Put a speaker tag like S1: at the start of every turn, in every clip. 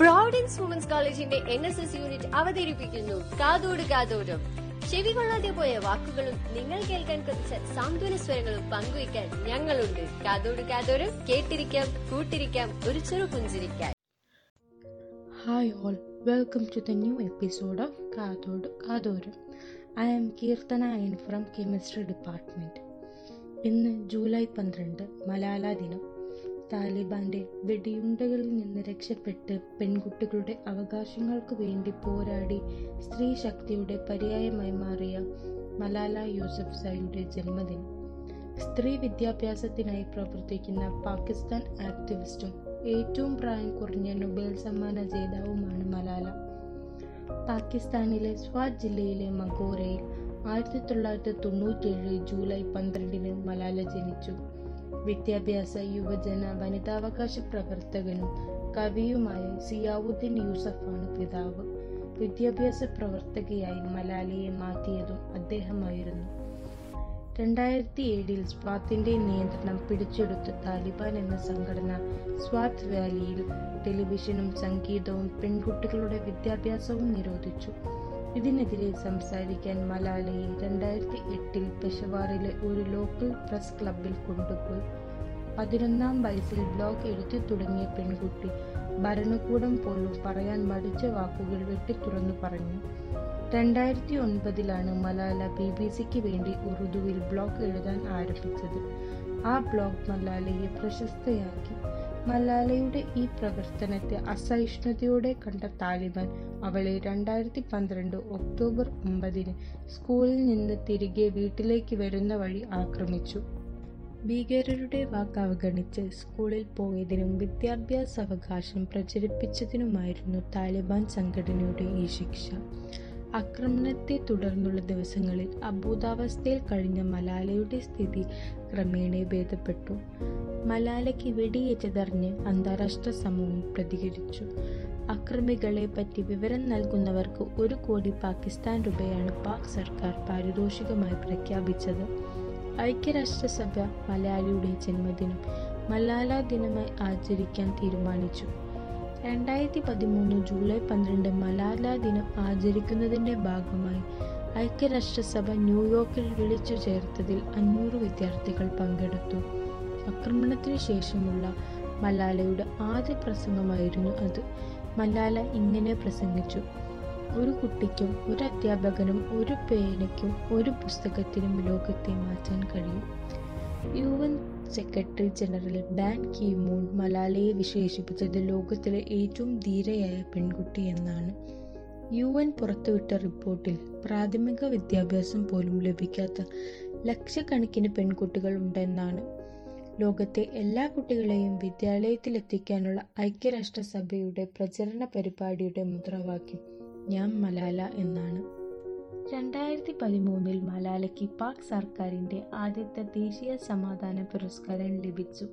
S1: Providence women's കോളേജിന്റെ N S S unit അവതരിപ്പിക്കുന്നു. കാതോട് കാതോടും ചെവി കൊള്ളാതെ പോയ വാക്കുകളും നിങ്ങൾ കേൾക്കാൻ കൊതിച്ച സാന്ത്വന സ്വരങ്ങളും പങ്കുവയ്ക്കാൻ ഞങ്ങളുണ്ട്. കാതോട് കാതോടും കേട്ടിരിക്കാം കൂട്ടിരിക്കാം ഒരു ചെറു പുഞ്ചിരിക്കാൻ.
S2: Hi all welcome to the new episode of കാതോട് കാതോരം. I am Keerthana and from chemistry department ഇന്ന് ജൂലൈ പന്ത്രണ്ട് മലാല ദിനം. താലിബാന്റെ വെടിയുണ്ടകളിൽ നിന്ന് രക്ഷപ്പെട്ട് പെൺകുട്ടികളുടെ അവകാശങ്ങൾക്ക് വേണ്ടി പോരാടി സ്ത്രീ ശക്തിയുടെ പര്യായമായി മാറിയ മലാല യൂസഫ് സായിയുടെ ജന്മദിനം. സ്ത്രീ വിദ്യാഭ്യാസത്തിനായി പ്രവർത്തിക്കുന്ന പാകിസ്ഥാൻ ആക്ടിവിസ്റ്റും ഏറ്റവും പ്രായം കുറഞ്ഞ നൊബേൽ സമ്മാന ജേതാവുമാണ് മലാല. പാകിസ്ഥാനിലെ സ്വാത് ജില്ലയിലെ മഗോരയിൽ ആയിരത്തി തൊള്ളായിരത്തി തൊണ്ണൂറ്റേഴ് ജൂലൈ പന്ത്രണ്ടിന് മലാല ജനിച്ചു. വിദ്യാഭ്യാസ യുവജന വനിതാവകാശ പ്രവർത്തകനും കവിയുമായ സിയാവുദ്ദീൻ യൂസഫാണ് പിതാവ്. വിദ്യാഭ്യാസ പ്രവർത്തകയായി മലാലയെ മാറ്റിയതും അദ്ദേഹമായിരുന്നു. രണ്ടായിരത്തി ഏഴിൽ സ്വാത്തിന്റെ നിയന്ത്രണം പിടിച്ചെടുത്ത താലിബാൻ എന്ന സംഘടന സ്വാത്ത് വാലിയിൽ ടെലിവിഷനും സംഗീതവും പെൺകുട്ടികളുടെ വിദ്യാഭ്യാസവും നിരോധിച്ചു. ഇതിനെതിരെ സംസാരിക്കാൻ മലാലയെ രണ്ടായിരത്തി എട്ടിൽ പെഷവാറിലെ ഒരു ലോക്കൽ പ്രസ് ക്ലബിൽ കൊണ്ടുപോയി. പതിനൊന്നാം വയസ്സിൽ ബ്ലോഗ് എഴുതി തുടങ്ങിയ പെൺകുട്ടി ഭരണകൂടം പോലും പറയാൻ മടിച്ച വാക്കുകൾ വെട്ടിത്തുറന്നു പറഞ്ഞു. രണ്ടായിരത്തി ഒൻപതിലാണ് മലാല ബി ബി സിക്ക് വേണ്ടി ഉറുദുവിൽ ബ്ലോഗ് എഴുതാൻ ആരംഭിച്ചത്. ആ ബ്ലോഗ് മലാലയെ പ്രശസ്തയാക്കി. മലാലയുടെ ഈ പ്രവർത്തനത്തെ അസഹിഷ്ണുതയോടെ കണ്ട താലിബാൻ അവളെ രണ്ടായിരത്തി പന്ത്രണ്ട് ഒക്ടോബർ ഒമ്പതിന് സ്കൂളിൽ നിന്ന് തിരികെ വീട്ടിലേക്ക് വരുന്ന വഴി ആക്രമിച്ചു. ഭീകരരുടെ വാക്ക് അവഗണിച്ച് സ്കൂളിൽ പോയതിനും വിദ്യാഭ്യാസ അവകാശം പ്രചരിപ്പിച്ചതിനുമായിരുന്നു താലിബാൻ സംഘടനയുടെ ഈ ശിക്ഷ. ആക്രമണത്തെ തുടർന്നുള്ള ദിവസങ്ങളിൽ അബോധാവസ്ഥയിൽ കഴിഞ്ഞ മലാലയുടെ സ്ഥിതി ക്രമേണ ഭേദപ്പെട്ടു. മലാലയ്ക്ക് വെടിയേറ്റതറിഞ്ഞ് അന്താരാഷ്ട്ര സമൂഹം പ്രതികരിച്ചു. അക്രമികളെ പറ്റി വിവരം നൽകുന്നവർക്ക് ഒരു കോടി പാകിസ്ഥാൻ രൂപയാണ് പാക് സർക്കാർ പാരിതോഷികമായി പ്രഖ്യാപിച്ചത്. ഐക്യരാഷ്ട്രസഭ മലയാളിയുടെ ജന്മദിനം മലാല ദിനമായി ആചരിക്കാൻ തീരുമാനിച്ചു. രണ്ടായിരത്തി പതിമൂന്ന് ജൂലൈ പന്ത്രണ്ട് മലാല ദിനം ആചരിക്കുന്നതിന്റെ ഭാഗമായി ഐക്യരാഷ്ട്രസഭ ന്യൂയോർക്കിൽ വിളിച്ചു ചേർത്തതിൽ അഞ്ഞൂറ് വിദ്യാർത്ഥികൾ പങ്കെടുത്തു. ആക്രമണത്തിനു ശേഷമുള്ള മലാലയുടെ ആദ്യ പ്രസംഗമായിരുന്നു അത്. മലാല ഇങ്ങനെ പ്രസംഗിച്ചു. ഒരു കുട്ടിക്കും ഒരു അധ്യാപകനും ഒരു പേനയ്ക്കും ഒരു പുസ്തകത്തിനും ലോകത്തെ മാറ്റാൻ കഴിയും. U N secretary general Ban Ki Moon മലാലയെ വിശേഷിപ്പിച്ചത് ലോകത്തിലെ ഏറ്റവും ധീരയായ പെൺകുട്ടി എന്നാണ്. യു എൻ പുറത്തുവിട്ട റിപ്പോർട്ടിൽ പ്രാഥമിക വിദ്യാഭ്യാസം പോലും ലഭിക്കാത്ത ലക്ഷക്കണക്കിന് പെൺകുട്ടികൾ ഉണ്ടെന്നാണ്. ലോകത്തെ എല്ലാ കുട്ടികളെയും വിദ്യാലയത്തിലെത്തിക്കാനുള്ള ഐക്യരാഷ്ട്രസഭയുടെ പ്രചരണ പരിപാടിയുടെ മുദ്രാവാക്യം ഞാൻ മലാല എന്നാണ്. രണ്ടായിരത്തി പതിമൂന്നിൽ മലാലയ്ക്ക് പാക് സർക്കാരിന്റെ ആദ്യത്തെ ദേശീയ സമാധാന പുരസ്കാരം ലഭിച്ചു.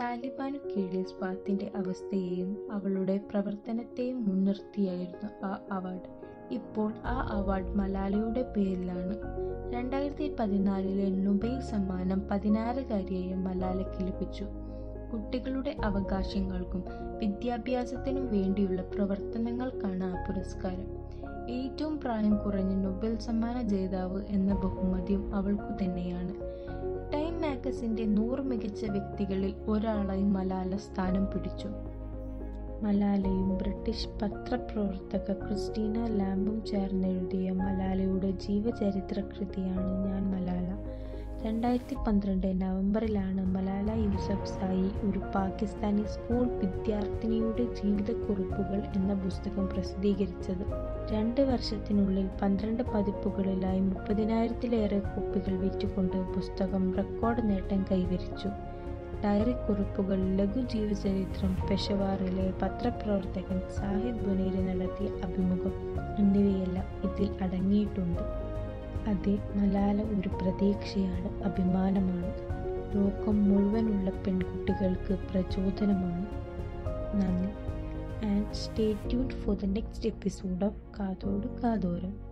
S2: താലിബാനു കീഴിൽ സ്വാത്തിന്റെ അവസ്ഥയെയും അവളുടെ പ്രവർത്തനത്തെയും മുൻനിർത്തിയായിരുന്നു ആ അവാർഡ്. ഇപ്പോൾ ആ അവാർഡ് മലാലയുടെ പേരിലാണ്. രണ്ടായിരത്തി പതിനാലിലെ നൊബേൽ സമ്മാനം പതിനാറുകാരിയായ മലാലയ്ക്ക് ലഭിച്ചു. കുട്ടികളുടെ അവകാശങ്ങൾക്കും വിദ്യാഭ്യാസത്തിനും വേണ്ടിയുള്ള പ്രവർത്തനങ്ങൾക്കാണ് പുരസ്കാരം. ഏറ്റവും പ്രായം കുറഞ്ഞ നൊബേൽ സമ്മാന ജേതാവ് എന്ന ബഹുമതിയും അവൾക്കു തന്നെയാണ്. ടൈം മാഗസിന്റെ നൂറ് മികച്ച വ്യക്തികളിൽ ഒരാളായി മലാല സ്ഥാനം പിടിച്ചു. മലാലയും ബ്രിട്ടീഷ് പത്രപ്രവർത്തക ക്രിസ്റ്റീന ലാംബും ചേർന്നെഴുതിയ മലാലയുടെ ജീവചരിത്ര കൃതിയാണ് ഞാൻ മലാല. രണ്ടായിരത്തി പന്ത്രണ്ട് നവംബറിലാണ് മലാല യൂസഫ്സായി ഒരു പാകിസ്ഥാനി സ്കൂൾ വിദ്യാർത്ഥിനിയുടെ ജീവിതക്കുറിപ്പുകൾ എന്ന പുസ്തകം പ്രസിദ്ധീകരിച്ചത്. രണ്ട് വർഷത്തിനുള്ളിൽ പന്ത്രണ്ട് പതിപ്പുകളിലായി മുപ്പതിനായിരത്തിലേറെ കോപ്പികൾ വിറ്റുകൊണ്ട് പുസ്തകം റെക്കോർഡ് നേട്ടം കൈവരിച്ചു. ഡയറി കുറിപ്പുകൾ ലഘു ജീവചരിത്രം പെഷവാറിലെ പത്രപ്രവർത്തകൻ സാഹിദ് ബുനേരി നടത്തിയ അഭിമുഖം എന്നിവയെല്ലാം ഇതിൽ അടങ്ങിയിട്ടുണ്ട്. അതെ മലാല ഒരു പ്രതീക്ഷയാണ് അഭിമാനമാണ്. ലോകം മുഴുവനുള്ള പെൺകുട്ടികൾക്ക് പ്രചോദനമാണ്. നന്ദി. And stay for the next episode of കാതോട് കാതോരം